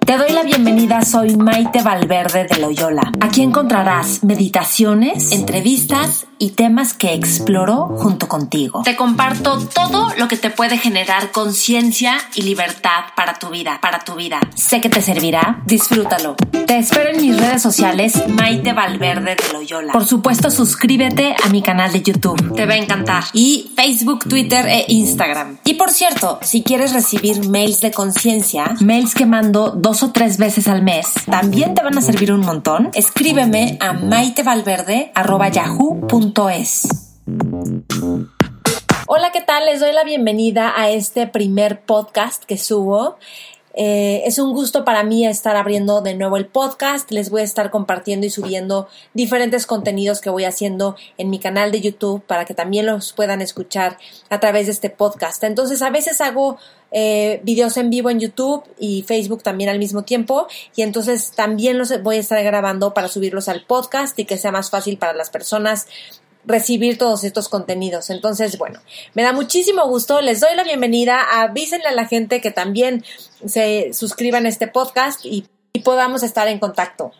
Te doy la bienvenida, soy Maite Valverde de Loyola. Aquí encontrarás meditaciones, entrevistas y temas que exploro junto contigo. Te comparto todo lo que te puede generar conciencia y libertad para tu vida, para tu vida. Sé que te servirá, disfrútalo. Te espero en mis redes sociales, Maite Valverde de Loyola. Por supuesto, suscríbete a mi canal de YouTube. Te va a encantar. Y Facebook, Twitter e Instagram. Y por cierto, si quieres recibir mails de conciencia, mails que mando dos o tres veces al mes, también te van a servir un montón. Escríbeme a maitevalverde.yahoo.com Hola, ¿qué tal? Les doy la bienvenida a este primer podcast que subo. Eh, es un gusto para mí estar abriendo de nuevo el podcast. Les voy a estar compartiendo y subiendo diferentes contenidos que voy haciendo en mi canal de YouTube para que también los puedan escuchar a través de este podcast. Entonces, a veces hago eh, videos en vivo en YouTube y Facebook también al mismo tiempo y entonces también los voy a estar grabando para subirlos al podcast y que sea más fácil para las personas recibir todos estos contenidos. Entonces, bueno, me da muchísimo gusto, les doy la bienvenida, avísenle a la gente que también se suscriban a este podcast y, y podamos estar en contacto.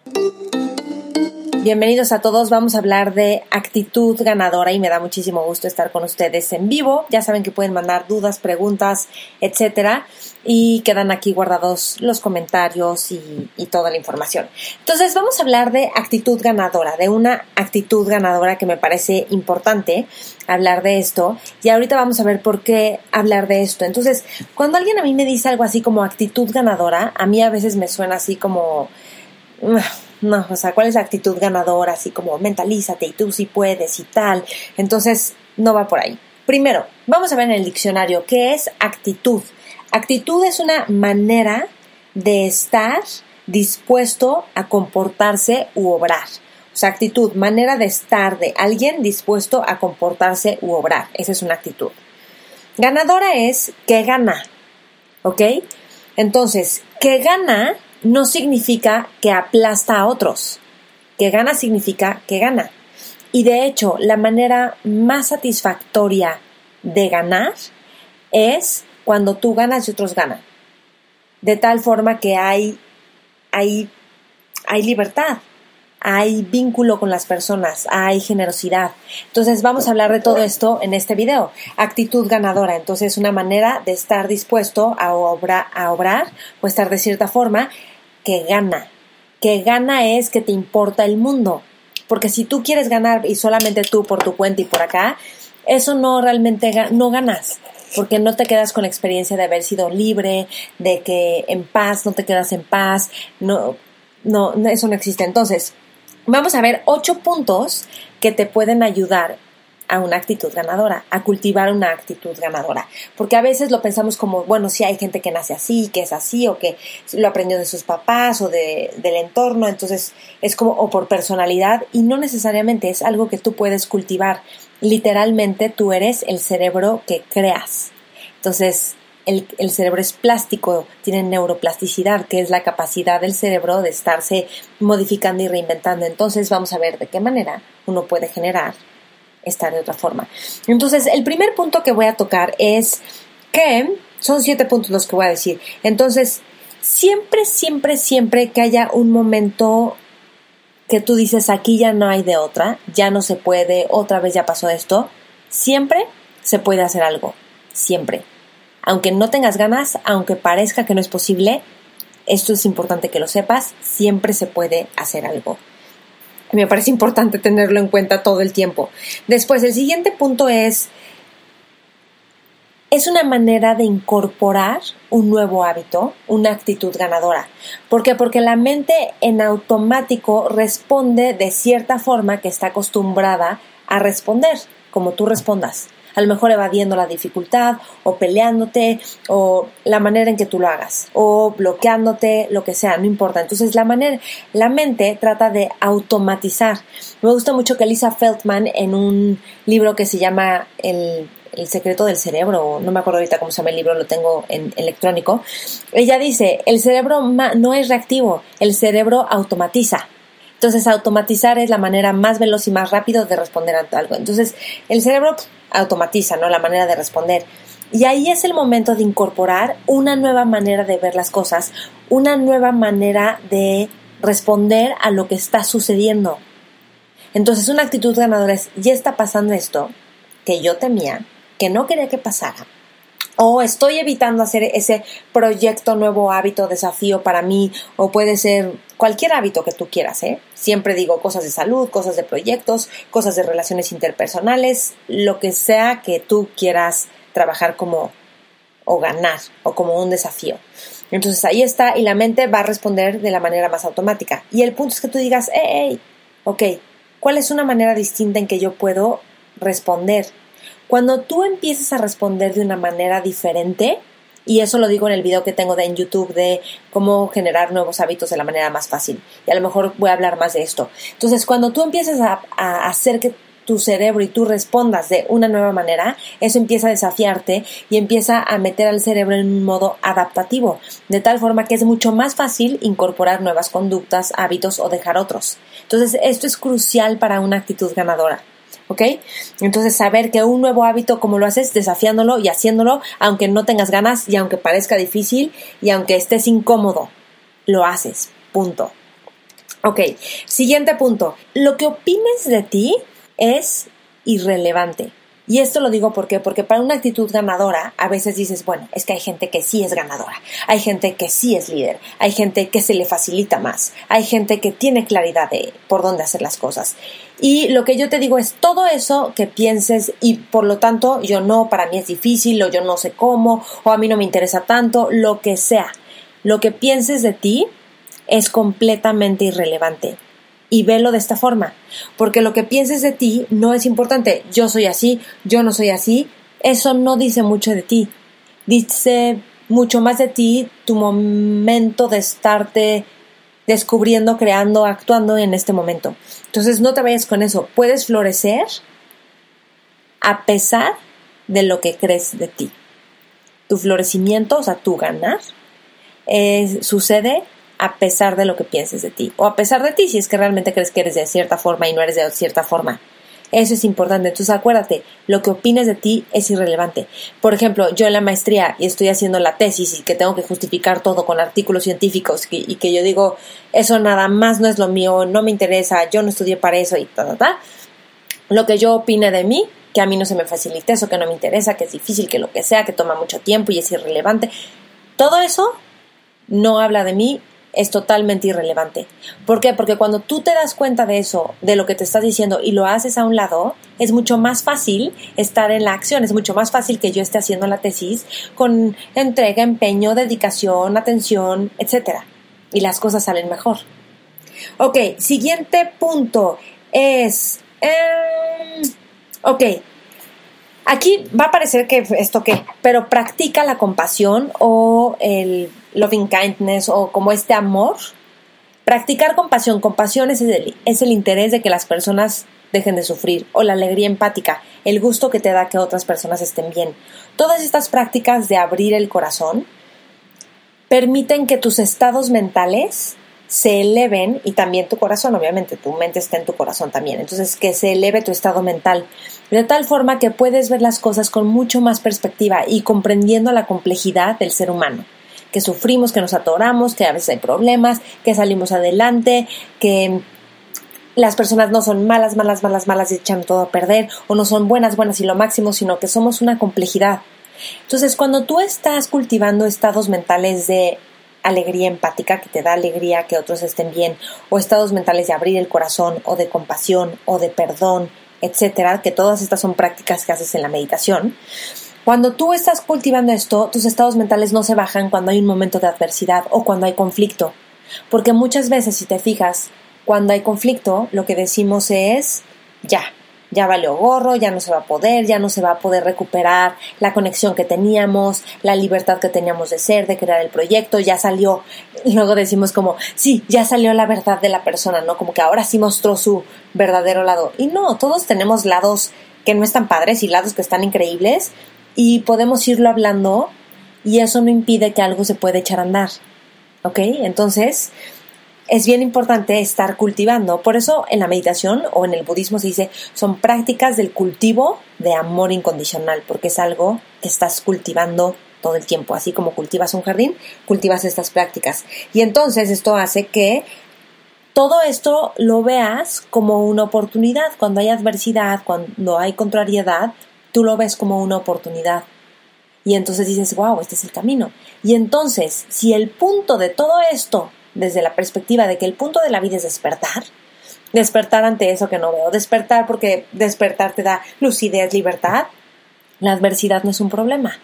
Bienvenidos a todos, vamos a hablar de actitud ganadora y me da muchísimo gusto estar con ustedes en vivo. Ya saben que pueden mandar dudas, preguntas, etcétera, y quedan aquí guardados los comentarios y, toda la información. Entonces, vamos a hablar de actitud ganadora, de una actitud ganadora que me parece importante hablar de esto. Y ahorita vamos a ver por qué hablar de esto. Entonces, cuando alguien a mí me dice algo así como actitud ganadora, a mí a veces me suena así como no, o sea, ¿cuál es la actitud ganadora? Así como mentalízate y tú sí puedes y tal. Entonces, no va por ahí. Primero, vamos a ver en el diccionario qué es actitud. Actitud es una manera de estar dispuesto a comportarse u obrar. O sea, actitud, manera de estar de alguien dispuesto a comportarse u obrar. Esa es una actitud. Ganadora es que gana. ¿Ok? Entonces, que gana no significa que aplasta a otros. Que gana significa que gana. Y de hecho, la manera más satisfactoria de ganar es cuando tú ganas y otros ganan. De tal forma que hay, hay, hay libertad hay vínculo con las personas, hay generosidad. Entonces vamos a hablar de todo esto en este video. Actitud ganadora, entonces una manera de estar dispuesto a, a obrar o estar de cierta forma que gana. Que gana es que te importa el mundo. Porque si tú quieres ganar y solamente tú por tu cuenta y por acá, eso no realmente no ganas porque no te quedas con la experiencia de haber sido libre, de que en paz no te quedas en paz, no, no, eso no existe. Entonces, Vamos a ver ocho puntos que te pueden ayudar a una actitud ganadora, a cultivar una actitud ganadora. Porque a veces lo pensamos como, bueno, si hay gente que nace así, que es así, o que lo aprendió de sus papás o de, del entorno, entonces es como, o por personalidad, y no necesariamente es algo que tú puedes cultivar. Literalmente tú eres el cerebro que creas. Entonces, el, cerebro es plástico, tiene neuroplasticidad, que es la capacidad del cerebro de estarse modificando y reinventando. Entonces vamos a ver de qué manera uno puede generar estar de otra forma. Entonces, el primer punto que voy a tocar es que son siete puntos los que voy a decir. Entonces, siempre, siempre, siempre que haya un momento que tú dices aquí ya no hay de otra, ya no se puede, otra vez ya pasó esto, siempre se puede hacer algo, siempre aunque no tengas ganas, aunque parezca que no es posible, esto es importante que lo sepas, siempre se puede hacer algo. Me parece importante tenerlo en cuenta todo el tiempo. Después, el siguiente punto es, es una manera de incorporar un nuevo hábito, una actitud ganadora. ¿Por qué? Porque la mente en automático responde de cierta forma que está acostumbrada a responder, como tú respondas a lo mejor evadiendo la dificultad o peleándote o la manera en que tú lo hagas o bloqueándote, lo que sea, no importa. Entonces la manera, la mente trata de automatizar. Me gusta mucho que Lisa Feldman en un libro que se llama El el secreto del cerebro, no me acuerdo ahorita cómo se llama el libro, lo tengo en electrónico. Ella dice, el cerebro no es reactivo, el cerebro automatiza. Entonces, automatizar es la manera más veloz y más rápido de responder a algo. Entonces, el cerebro automatiza, ¿no? La manera de responder. Y ahí es el momento de incorporar una nueva manera de ver las cosas, una nueva manera de responder a lo que está sucediendo. Entonces una actitud ganadora es, ya está pasando esto que yo temía, que no quería que pasara, o estoy evitando hacer ese proyecto, nuevo hábito, desafío para mí, o puede ser cualquier hábito que tú quieras, ¿eh? Siempre digo cosas de salud, cosas de proyectos, cosas de relaciones interpersonales, lo que sea que tú quieras trabajar como o ganar o como un desafío. Entonces ahí está y la mente va a responder de la manera más automática. Y el punto es que tú digas, hey, hey, ok, ¿cuál es una manera distinta en que yo puedo responder? Cuando tú empiezas a responder de una manera diferente, y eso lo digo en el video que tengo en YouTube de cómo generar nuevos hábitos de la manera más fácil. Y a lo mejor voy a hablar más de esto. Entonces, cuando tú empiezas a, a hacer que tu cerebro y tú respondas de una nueva manera, eso empieza a desafiarte y empieza a meter al cerebro en un modo adaptativo, de tal forma que es mucho más fácil incorporar nuevas conductas, hábitos o dejar otros. Entonces, esto es crucial para una actitud ganadora. ¿Ok? Entonces saber que un nuevo hábito, como lo haces, desafiándolo y haciéndolo, aunque no tengas ganas y aunque parezca difícil y aunque estés incómodo, lo haces, punto. Ok, siguiente punto. Lo que opines de ti es irrelevante. Y esto lo digo porque, porque para una actitud ganadora, a veces dices, bueno, es que hay gente que sí es ganadora, hay gente que sí es líder, hay gente que se le facilita más, hay gente que tiene claridad de por dónde hacer las cosas. Y lo que yo te digo es todo eso que pienses y por lo tanto yo no, para mí es difícil o yo no sé cómo o a mí no me interesa tanto, lo que sea. Lo que pienses de ti es completamente irrelevante y velo de esta forma, porque lo que pienses de ti no es importante. Yo soy así, yo no soy así, eso no dice mucho de ti. Dice mucho más de ti tu momento de estarte descubriendo, creando, actuando en este momento. Entonces no te vayas con eso. Puedes florecer a pesar de lo que crees de ti. Tu florecimiento, o sea, tu ganar, sucede a pesar de lo que pienses de ti, o a pesar de ti si es que realmente crees que eres de cierta forma y no eres de cierta forma. Eso es importante. Entonces acuérdate, lo que opines de ti es irrelevante. Por ejemplo, yo en la maestría y estoy haciendo la tesis y que tengo que justificar todo con artículos científicos y, que yo digo, eso nada más no es lo mío, no me interesa, yo no estudié para eso y ta, ta, ta. Lo que yo opine de mí, que a mí no se me facilite eso, que no me interesa, que es difícil, que lo que sea, que toma mucho tiempo y es irrelevante. Todo eso no habla de mí es totalmente irrelevante. ¿Por qué? Porque cuando tú te das cuenta de eso, de lo que te estás diciendo y lo haces a un lado, es mucho más fácil estar en la acción, es mucho más fácil que yo esté haciendo la tesis con entrega, empeño, dedicación, atención, etc. Y las cosas salen mejor. Ok, siguiente punto es... Em, ok, Aquí va a parecer que esto qué, pero practica la compasión o el loving kindness o como este amor. Practicar compasión. Compasión es el, es el interés de que las personas dejen de sufrir o la alegría empática, el gusto que te da que otras personas estén bien. Todas estas prácticas de abrir el corazón permiten que tus estados mentales se eleven y también tu corazón, obviamente, tu mente está en tu corazón también. Entonces, que se eleve tu estado mental de tal forma que puedes ver las cosas con mucho más perspectiva y comprendiendo la complejidad del ser humano que sufrimos, que nos atoramos, que a veces hay problemas, que salimos adelante, que las personas no son malas, malas, malas, malas y echan todo a perder, o no son buenas, buenas y lo máximo, sino que somos una complejidad. Entonces, cuando tú estás cultivando estados mentales de alegría empática, que te da alegría que otros estén bien, o estados mentales de abrir el corazón, o de compasión, o de perdón, etcétera, que todas estas son prácticas que haces en la meditación. Cuando tú estás cultivando esto, tus estados mentales no se bajan cuando hay un momento de adversidad o cuando hay conflicto. Porque muchas veces, si te fijas, cuando hay conflicto, lo que decimos es, ya, ya valió gorro, ya no se va a poder, ya no se va a poder recuperar la conexión que teníamos, la libertad que teníamos de ser, de crear el proyecto, ya salió, luego decimos como, sí, ya salió la verdad de la persona, ¿no? Como que ahora sí mostró su verdadero lado. Y no, todos tenemos lados que no están padres y lados que están increíbles y podemos irlo hablando y eso no impide que algo se pueda echar a andar. ¿Ok? Entonces, es bien importante estar cultivando. Por eso en la meditación o en el budismo se dice son prácticas del cultivo de amor incondicional, porque es algo que estás cultivando todo el tiempo. Así como cultivas un jardín, cultivas estas prácticas. Y entonces esto hace que todo esto lo veas como una oportunidad. Cuando hay adversidad, cuando hay contrariedad, tú lo ves como una oportunidad. Y entonces dices, wow, este es el camino. Y entonces, si el punto de todo esto desde la perspectiva de que el punto de la vida es despertar, despertar ante eso que no veo, despertar porque despertar te da lucidez, libertad, la adversidad no es un problema.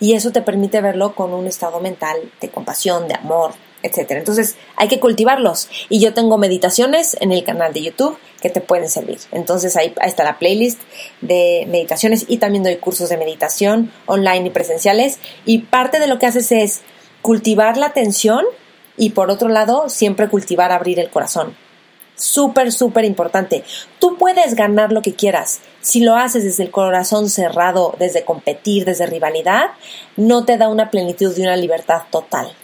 Y eso te permite verlo con un estado mental de compasión, de amor, etc. Entonces hay que cultivarlos. Y yo tengo meditaciones en el canal de YouTube que te pueden servir. Entonces ahí, está la playlist de meditaciones y también doy cursos de meditación online y presenciales. Y parte de lo que haces es cultivar la atención y por otro lado, siempre cultivar abrir el corazón. Súper, súper importante. Tú puedes ganar lo que quieras. Si lo haces desde el corazón cerrado, desde competir, desde rivalidad, no te da una plenitud y una libertad total.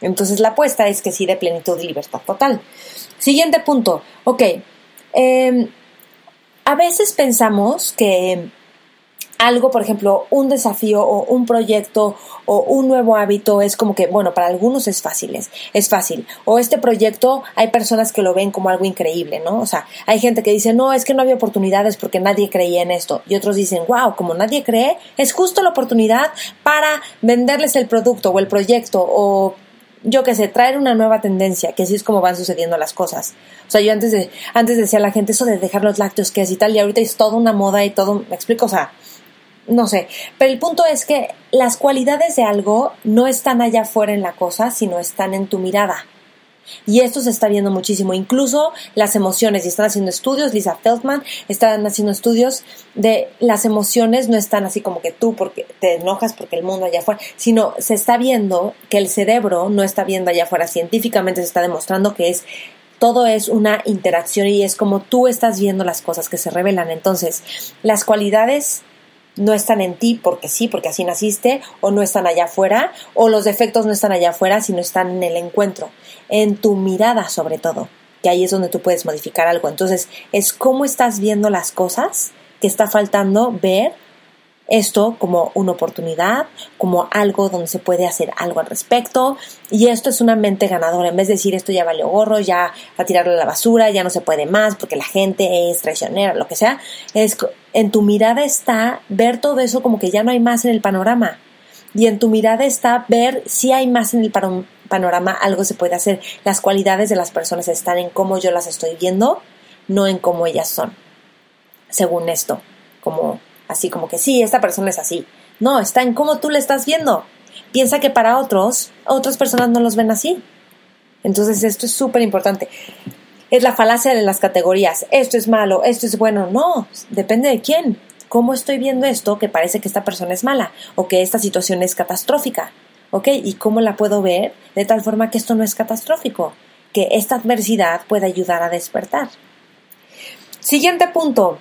Entonces la apuesta es que sí de plenitud y libertad total. Siguiente punto. Ok. Em, a veces pensamos que algo, por ejemplo, un desafío o un proyecto o un nuevo hábito es como que, bueno, para algunos es fácil, es, fácil. O este proyecto hay personas que lo ven como algo increíble, ¿no? O sea, hay gente que dice, no, es que no había oportunidades porque nadie creía en esto. Y otros dicen, wow, como nadie cree, es justo la oportunidad para venderles el producto o el proyecto o yo qué sé, traer una nueva tendencia, que así es como van sucediendo las cosas. O sea, yo antes de, antes decía a la gente eso de dejar los lácteos que es y tal, y ahorita es toda una moda y todo, me explico, o sea, no sé, pero el punto es que las cualidades de algo no están allá afuera en la cosa, sino están en tu mirada. Y esto se está viendo muchísimo, incluso las emociones, y están haciendo estudios, Lisa Feldman, están haciendo estudios de las emociones no están así como que tú porque te enojas porque el mundo allá afuera, sino se está viendo que el cerebro no está viendo allá afuera, científicamente se está demostrando que es todo es una interacción y es como tú estás viendo las cosas que se revelan. Entonces, las cualidades no están en ti porque sí, porque así naciste, o no están allá afuera, o los defectos no están allá afuera, sino están en el encuentro, en tu mirada sobre todo, que ahí es donde tú puedes modificar algo. Entonces, es cómo estás viendo las cosas que está faltando ver esto como una oportunidad, como algo donde se puede hacer algo al respecto. Y esto es una mente ganadora. En vez de decir esto ya valió gorro, ya a tirarlo a la basura, ya no se puede más porque la gente es traicionera, lo que sea, es en tu mirada está ver todo eso como que ya no hay más en el panorama. Y en tu mirada está ver si hay más en el panorama, algo se puede hacer. Las cualidades de las personas están en cómo yo las estoy viendo, no en cómo ellas son. Según esto, como así como que sí, esta persona es así. No, está en cómo tú le estás viendo. Piensa que para otros, otras personas no los ven así. Entonces esto es súper importante. Es la falacia de las categorías. Esto es malo, esto es bueno. No, depende de quién. ¿Cómo estoy viendo esto que parece que esta persona es mala o que esta situación es catastrófica? ¿Ok? ¿Y cómo la puedo ver de tal forma que esto no es catastrófico? Que esta adversidad pueda ayudar a despertar. Siguiente punto.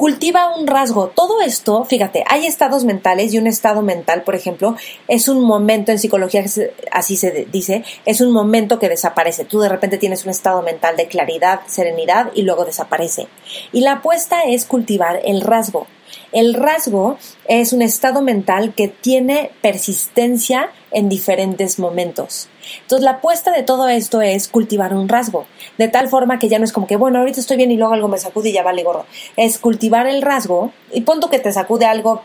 Cultiva un rasgo. Todo esto, fíjate, hay estados mentales y un estado mental, por ejemplo, es un momento en psicología, así se dice, es un momento que desaparece. Tú de repente tienes un estado mental de claridad, serenidad y luego desaparece. Y la apuesta es cultivar el rasgo. El rasgo es un estado mental que tiene persistencia en diferentes momentos. Entonces la apuesta de todo esto es cultivar un rasgo, de tal forma que ya no es como que, bueno, ahorita estoy bien y luego algo me sacude y ya vale gorro. Es cultivar el rasgo y punto que te sacude algo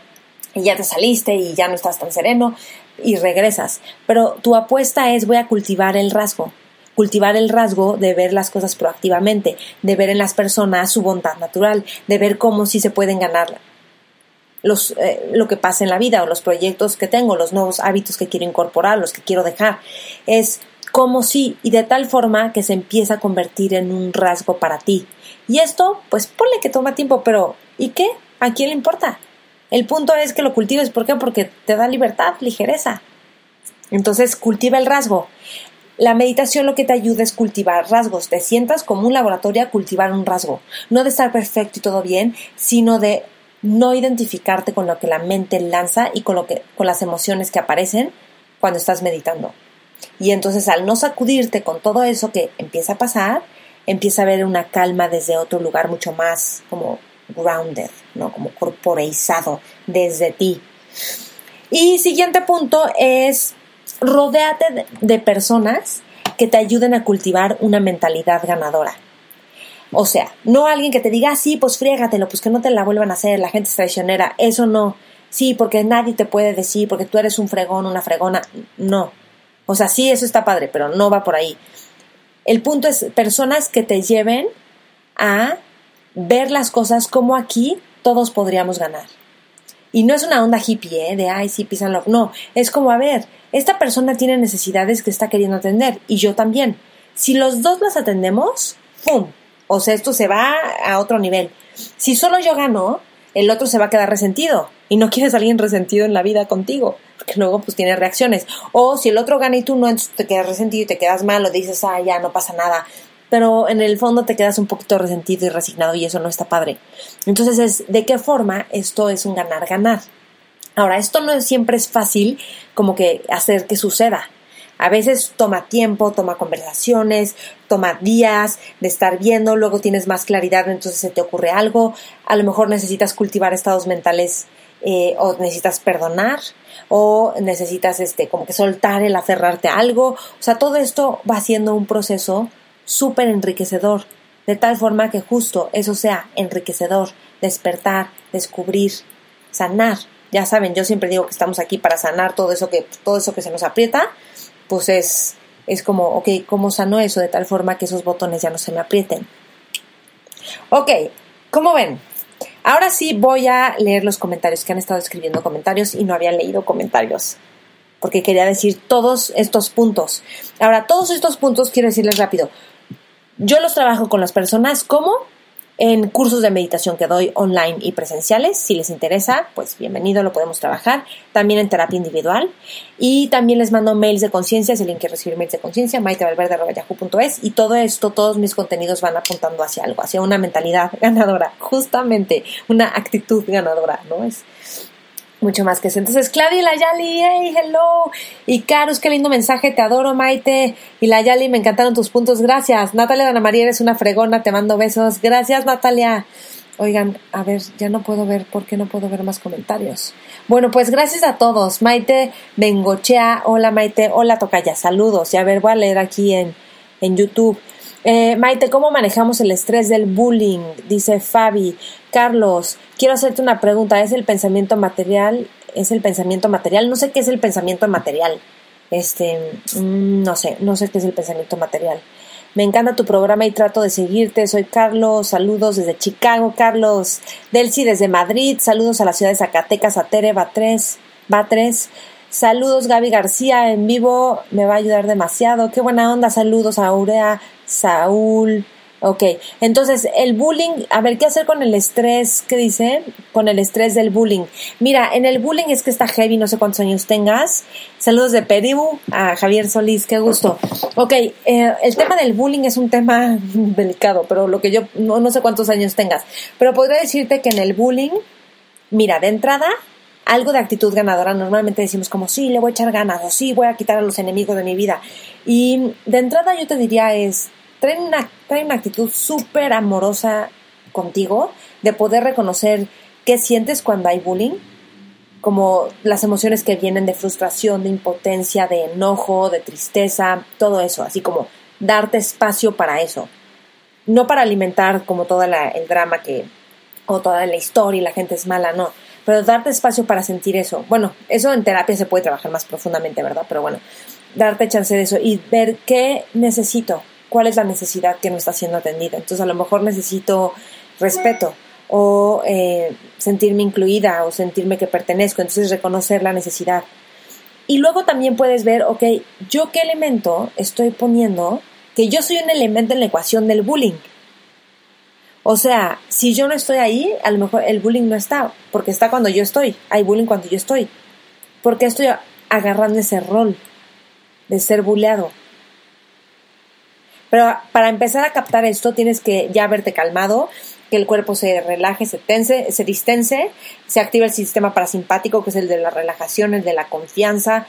y ya te saliste y ya no estás tan sereno y regresas. Pero tu apuesta es voy a cultivar el rasgo cultivar el rasgo de ver las cosas proactivamente, de ver en las personas su bondad natural, de ver cómo sí se pueden ganar los, eh, lo que pasa en la vida o los proyectos que tengo, los nuevos hábitos que quiero incorporar, los que quiero dejar. Es como si, y de tal forma que se empieza a convertir en un rasgo para ti. Y esto, pues ponle que toma tiempo, pero ¿y qué? ¿A quién le importa? El punto es que lo cultives, ¿por qué? Porque te da libertad, ligereza. Entonces, cultiva el rasgo. La meditación lo que te ayuda es cultivar rasgos. Te sientas como un laboratorio a cultivar un rasgo. No de estar perfecto y todo bien, sino de no identificarte con lo que la mente lanza y con lo que con las emociones que aparecen cuando estás meditando. Y entonces al no sacudirte con todo eso que empieza a pasar, empieza a haber una calma desde otro lugar mucho más como grounded, ¿no? Como corporeizado desde ti. Y siguiente punto es rodéate de personas que te ayuden a cultivar una mentalidad ganadora. O sea, no alguien que te diga, ah, sí, pues friégatelo, pues que no te la vuelvan a hacer, la gente es traicionera, eso no. Sí, porque nadie te puede decir, porque tú eres un fregón, una fregona, no. O sea, sí, eso está padre, pero no va por ahí. El punto es personas que te lleven a ver las cosas como aquí todos podríamos ganar. Y no es una onda hippie, ¿eh? De, ay, sí, pisan love. No, es como, a ver, esta persona tiene necesidades que está queriendo atender y yo también. Si los dos las atendemos, ¡pum! O sea, esto se va a otro nivel. Si solo yo gano, el otro se va a quedar resentido y no quieres a alguien resentido en la vida contigo, porque luego pues tiene reacciones. O si el otro gana y tú no, entonces te quedas resentido y te quedas mal o dices, ah, ya no pasa nada. Pero en el fondo te quedas un poquito resentido y resignado y eso no está padre. Entonces es, ¿de qué forma esto es un ganar-ganar? Ahora, esto no siempre es fácil como que hacer que suceda. A veces toma tiempo, toma conversaciones, toma días de estar viendo, luego tienes más claridad, entonces se te ocurre algo, a lo mejor necesitas cultivar estados mentales eh, o necesitas perdonar o necesitas este como que soltar el aferrarte a algo, o sea, todo esto va siendo un proceso súper enriquecedor, de tal forma que justo eso sea enriquecedor, despertar, descubrir, sanar. Ya saben, yo siempre digo que estamos aquí para sanar todo eso que todo eso que se nos aprieta pues es, es como, ok, ¿cómo sano eso de tal forma que esos botones ya no se me aprieten? Ok, ¿cómo ven? Ahora sí voy a leer los comentarios que han estado escribiendo comentarios y no había leído comentarios porque quería decir todos estos puntos. Ahora, todos estos puntos quiero decirles rápido. Yo los trabajo con las personas como en cursos de meditación que doy online y presenciales. Si les interesa, pues bienvenido, lo podemos trabajar. También en terapia individual. Y también les mando mails de conciencia, el link que recibir mails de conciencia, maitevalverde.yahoo.es. Y todo esto, todos mis contenidos van apuntando hacia algo, hacia una mentalidad ganadora, justamente una actitud ganadora, ¿no? Es, mucho más que eso. Entonces, Claudia y la Yali, hey, hello. Y Carus, qué lindo mensaje, te adoro, Maite. Y la Yali, me encantaron tus puntos, gracias. Natalia Dana María, eres una fregona, te mando besos. Gracias, Natalia. Oigan, a ver, ya no puedo ver, ¿por qué no puedo ver más comentarios? Bueno, pues gracias a todos. Maite Bengochea, hola Maite, hola Tocaya, saludos. Y a ver, voy a leer aquí en, en YouTube. Eh, Maite, ¿cómo manejamos el estrés del bullying? Dice Fabi. Carlos, quiero hacerte una pregunta. ¿Es el pensamiento material? ¿Es el pensamiento material? No sé qué es el pensamiento material. Este, mm, no sé, no sé qué es el pensamiento material. Me encanta tu programa y trato de seguirte. Soy Carlos, saludos desde Chicago, Carlos. Delcy desde Madrid, saludos a la ciudad de Zacatecas, a Tere Batres, Batres. Saludos Gaby García en vivo, me va a ayudar demasiado. Qué buena onda, saludos a Aurea Saúl. Ok, entonces el bullying, a ver, ¿qué hacer con el estrés? ¿Qué dice? Con el estrés del bullying. Mira, en el bullying es que está heavy, no sé cuántos años tengas. Saludos de Perú a Javier Solís, qué gusto. Ok, eh, el tema del bullying es un tema delicado, pero lo que yo, no, no sé cuántos años tengas, pero podría decirte que en el bullying, mira, de entrada, algo de actitud ganadora, normalmente decimos como, sí, le voy a echar ganas, o sí, voy a quitar a los enemigos de mi vida. Y de entrada yo te diría es, trae una, trae una actitud súper amorosa contigo, de poder reconocer qué sientes cuando hay bullying, como las emociones que vienen de frustración, de impotencia, de enojo, de tristeza, todo eso, así como darte espacio para eso. No para alimentar como todo el drama que, o toda la historia y la gente es mala, no pero darte espacio para sentir eso. Bueno, eso en terapia se puede trabajar más profundamente, ¿verdad? Pero bueno, darte chance de eso y ver qué necesito, cuál es la necesidad que no está siendo atendida. Entonces a lo mejor necesito respeto o eh, sentirme incluida o sentirme que pertenezco, entonces reconocer la necesidad. Y luego también puedes ver, ok, yo qué elemento estoy poniendo, que yo soy un elemento en la ecuación del bullying. O sea, si yo no estoy ahí, a lo mejor el bullying no está, porque está cuando yo estoy. Hay bullying cuando yo estoy. Porque estoy agarrando ese rol de ser bulleado. Pero para empezar a captar esto tienes que ya haberte calmado, que el cuerpo se relaje, se tense, se distense, se activa el sistema parasimpático, que es el de la relajación, el de la confianza,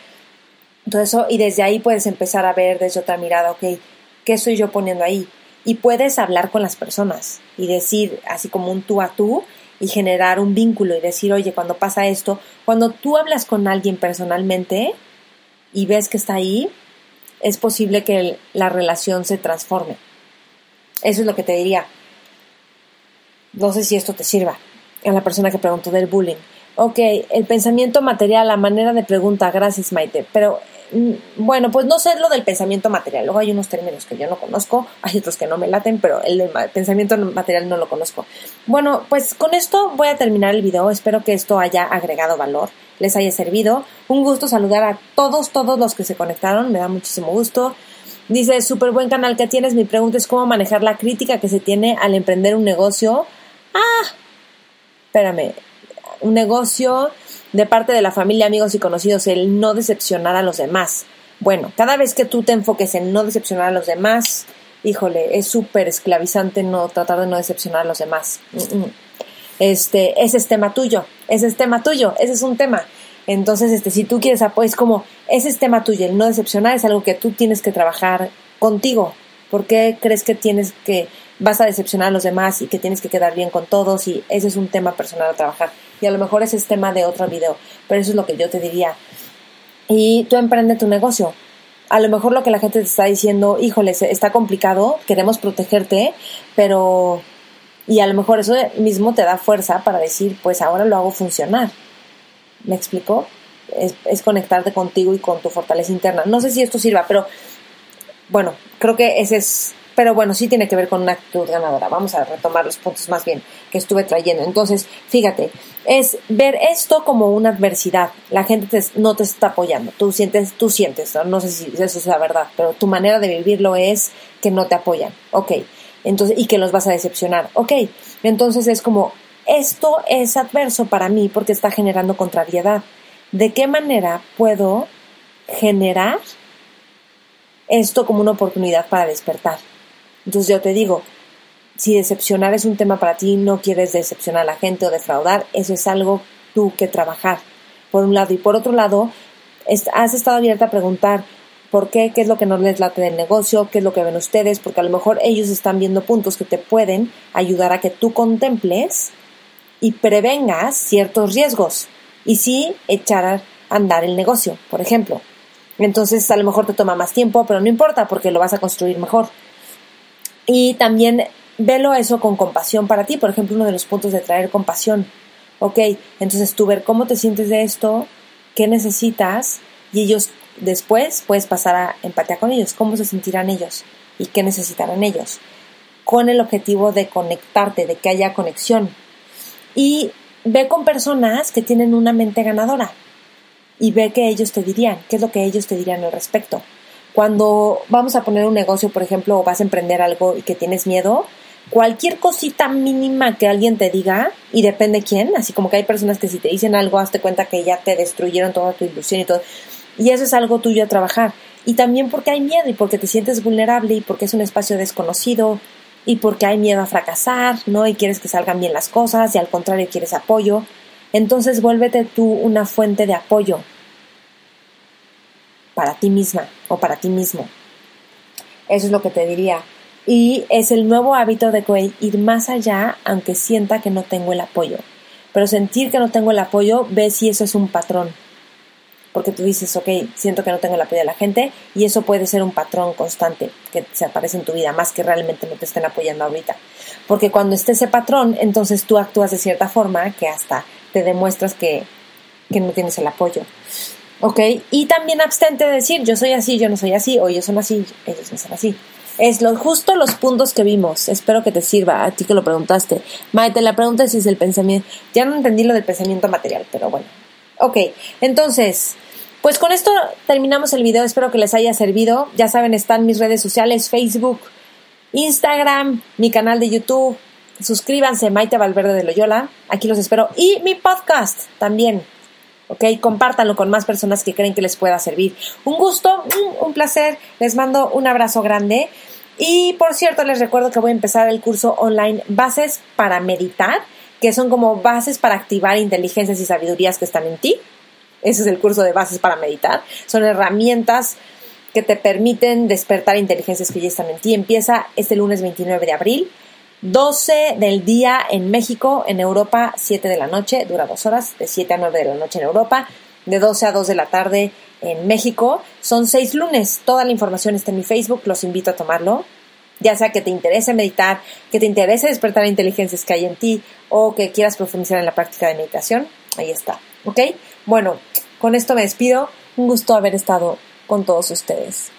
Todo eso, y desde ahí puedes empezar a ver desde otra mirada, ok, ¿qué estoy yo poniendo ahí? Y puedes hablar con las personas y decir, así como un tú a tú, y generar un vínculo y decir, oye, cuando pasa esto, cuando tú hablas con alguien personalmente y ves que está ahí, es posible que la relación se transforme. Eso es lo que te diría. No sé si esto te sirva. A la persona que preguntó del bullying. Ok, el pensamiento material, la manera de pregunta, gracias Maite, pero Mm, bueno, pues no sé lo del pensamiento material. Luego hay unos términos que yo no conozco, hay otros que no me laten, pero el pensamiento material no lo conozco. Bueno, pues con esto voy a terminar el video. Espero que esto haya agregado valor, les haya servido. Un gusto saludar a todos, todos los que se conectaron. Me da muchísimo gusto. Dice, súper buen canal que tienes. Mi pregunta es cómo manejar la crítica que se tiene al emprender un negocio. Ah, espérame. Un negocio de parte de la familia, amigos y conocidos, el no decepcionar a los demás. Bueno, cada vez que tú te enfoques en no decepcionar a los demás, híjole, es súper esclavizante no tratar de no decepcionar a los demás. Este, ese es tema tuyo, ese es tema tuyo, ese es un tema. Entonces, este, si tú quieres apoyo, es como, ese es tema tuyo, el no decepcionar es algo que tú tienes que trabajar contigo. ¿Por qué crees que tienes que, vas a decepcionar a los demás y que tienes que quedar bien con todos? Y ese es un tema personal a trabajar y a lo mejor ese es tema de otro video, pero eso es lo que yo te diría. Y tú emprende tu negocio. A lo mejor lo que la gente te está diciendo, híjole, está complicado, queremos protegerte, pero... Y a lo mejor eso mismo te da fuerza para decir, pues ahora lo hago funcionar. ¿Me explico? Es, conectarte contigo y con tu fortaleza interna. No sé si esto sirva, pero bueno, creo que ese es pero bueno, sí tiene que ver con una actitud ganadora. Vamos a retomar los puntos más bien que estuve trayendo. Entonces, fíjate, es ver esto como una adversidad. La gente no te está apoyando. Tú sientes, tú sientes, ¿no? sé si eso es la verdad, pero tu manera de vivirlo es que no te apoyan. Ok. Entonces, y que los vas a decepcionar. Ok. Entonces es como, esto es adverso para mí porque está generando contrariedad. ¿De qué manera puedo generar esto como una oportunidad para despertar? Entonces yo te digo, si decepcionar es un tema para ti, no quieres decepcionar a la gente o defraudar, eso es algo tú que trabajar, por un lado. Y por otro lado, has estado abierta a preguntar por qué, qué es lo que no les late del negocio, qué es lo que ven ustedes, porque a lo mejor ellos están viendo puntos que te pueden ayudar a que tú contemples y prevengas ciertos riesgos y sí echar a andar el negocio, por ejemplo. Entonces a lo mejor te toma más tiempo, pero no importa porque lo vas a construir mejor. Y también velo eso con compasión para ti, por ejemplo, uno de los puntos de traer compasión. Ok, entonces tú ver cómo te sientes de esto, qué necesitas y ellos después puedes pasar a empatía con ellos, cómo se sentirán ellos y qué necesitarán ellos, con el objetivo de conectarte, de que haya conexión. Y ve con personas que tienen una mente ganadora y ve qué ellos te dirían, qué es lo que ellos te dirían al respecto. Cuando vamos a poner un negocio, por ejemplo, o vas a emprender algo y que tienes miedo, cualquier cosita mínima que alguien te diga, y depende quién, así como que hay personas que si te dicen algo, hazte cuenta que ya te destruyeron toda tu ilusión y todo. Y eso es algo tuyo a trabajar. Y también porque hay miedo y porque te sientes vulnerable y porque es un espacio desconocido y porque hay miedo a fracasar, ¿no? Y quieres que salgan bien las cosas y al contrario quieres apoyo. Entonces vuélvete tú una fuente de apoyo para ti misma o para ti mismo. Eso es lo que te diría. Y es el nuevo hábito de ir más allá aunque sienta que no tengo el apoyo. Pero sentir que no tengo el apoyo, ve si eso es un patrón. Porque tú dices, ok, siento que no tengo el apoyo de la gente y eso puede ser un patrón constante que se aparece en tu vida, más que realmente no te estén apoyando ahorita. Porque cuando esté ese patrón, entonces tú actúas de cierta forma que hasta te demuestras que, que no tienes el apoyo. ¿ok? Y también abstente de decir yo soy así, yo no soy así, o ellos son así, ellos no son así. Es lo, justo los puntos que vimos. Espero que te sirva a ti que lo preguntaste. Maite, la pregunta si es el pensamiento. Ya no entendí lo del pensamiento material, pero bueno. Ok, entonces, pues con esto terminamos el video. Espero que les haya servido. Ya saben, están mis redes sociales, Facebook, Instagram, mi canal de YouTube. Suscríbanse, Maite Valverde de Loyola. Aquí los espero. Y mi podcast también. ¿ok? Compártanlo con más personas que creen que les pueda servir. Un gusto, un placer, les mando un abrazo grande. Y por cierto, les recuerdo que voy a empezar el curso online Bases para Meditar, que son como bases para activar inteligencias y sabidurías que están en ti. Ese es el curso de bases para meditar. Son herramientas que te permiten despertar inteligencias que ya están en ti. Empieza este lunes 29 de abril, 12 del día en México, en Europa 7 de la noche, dura dos horas, de 7 a 9 de la noche en Europa, de 12 a 2 de la tarde en México. Son seis lunes, toda la información está en mi Facebook, los invito a tomarlo. Ya sea que te interese meditar, que te interese despertar inteligencias que hay en ti o que quieras profundizar en la práctica de meditación, ahí está. ¿Ok? Bueno, con esto me despido. Un gusto haber estado con todos ustedes.